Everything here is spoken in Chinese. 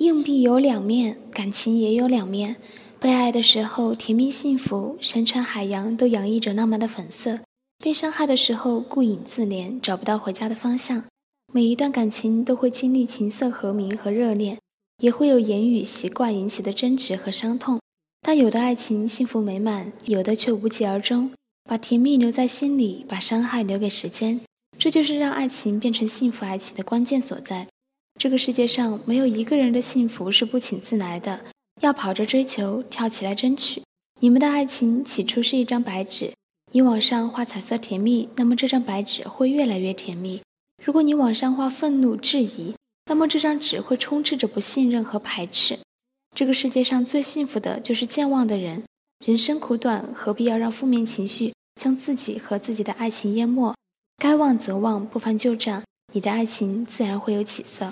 硬币有两面，感情也有两面。被爱的时候甜蜜幸福，山川海洋都洋溢着浪漫的粉色；被伤害的时候顾影自怜，找不到回家的方向。每一段感情都会经历琴瑟和鸣和热恋，也会有言语习惯引起的争执和伤痛。但有的爱情幸福美满，有的却无疾而终。把甜蜜留在心里，把伤害留给时间，这就是让爱情变成幸福爱情的关键所在。这个世界上没有一个人的幸福是不请自来的，要跑着追求，跳起来争取。你们的爱情起初是一张白纸，你往上画彩色甜蜜，那么这张白纸会越来越甜蜜；如果你往上画愤怒质疑，那么这张纸会充斥着不信任和排斥。这个世界上最幸福的就是健忘的人。人生苦短，何必要让负面情绪将自己和自己的爱情淹没？该忘则忘，不翻旧账，你的爱情自然会有起色。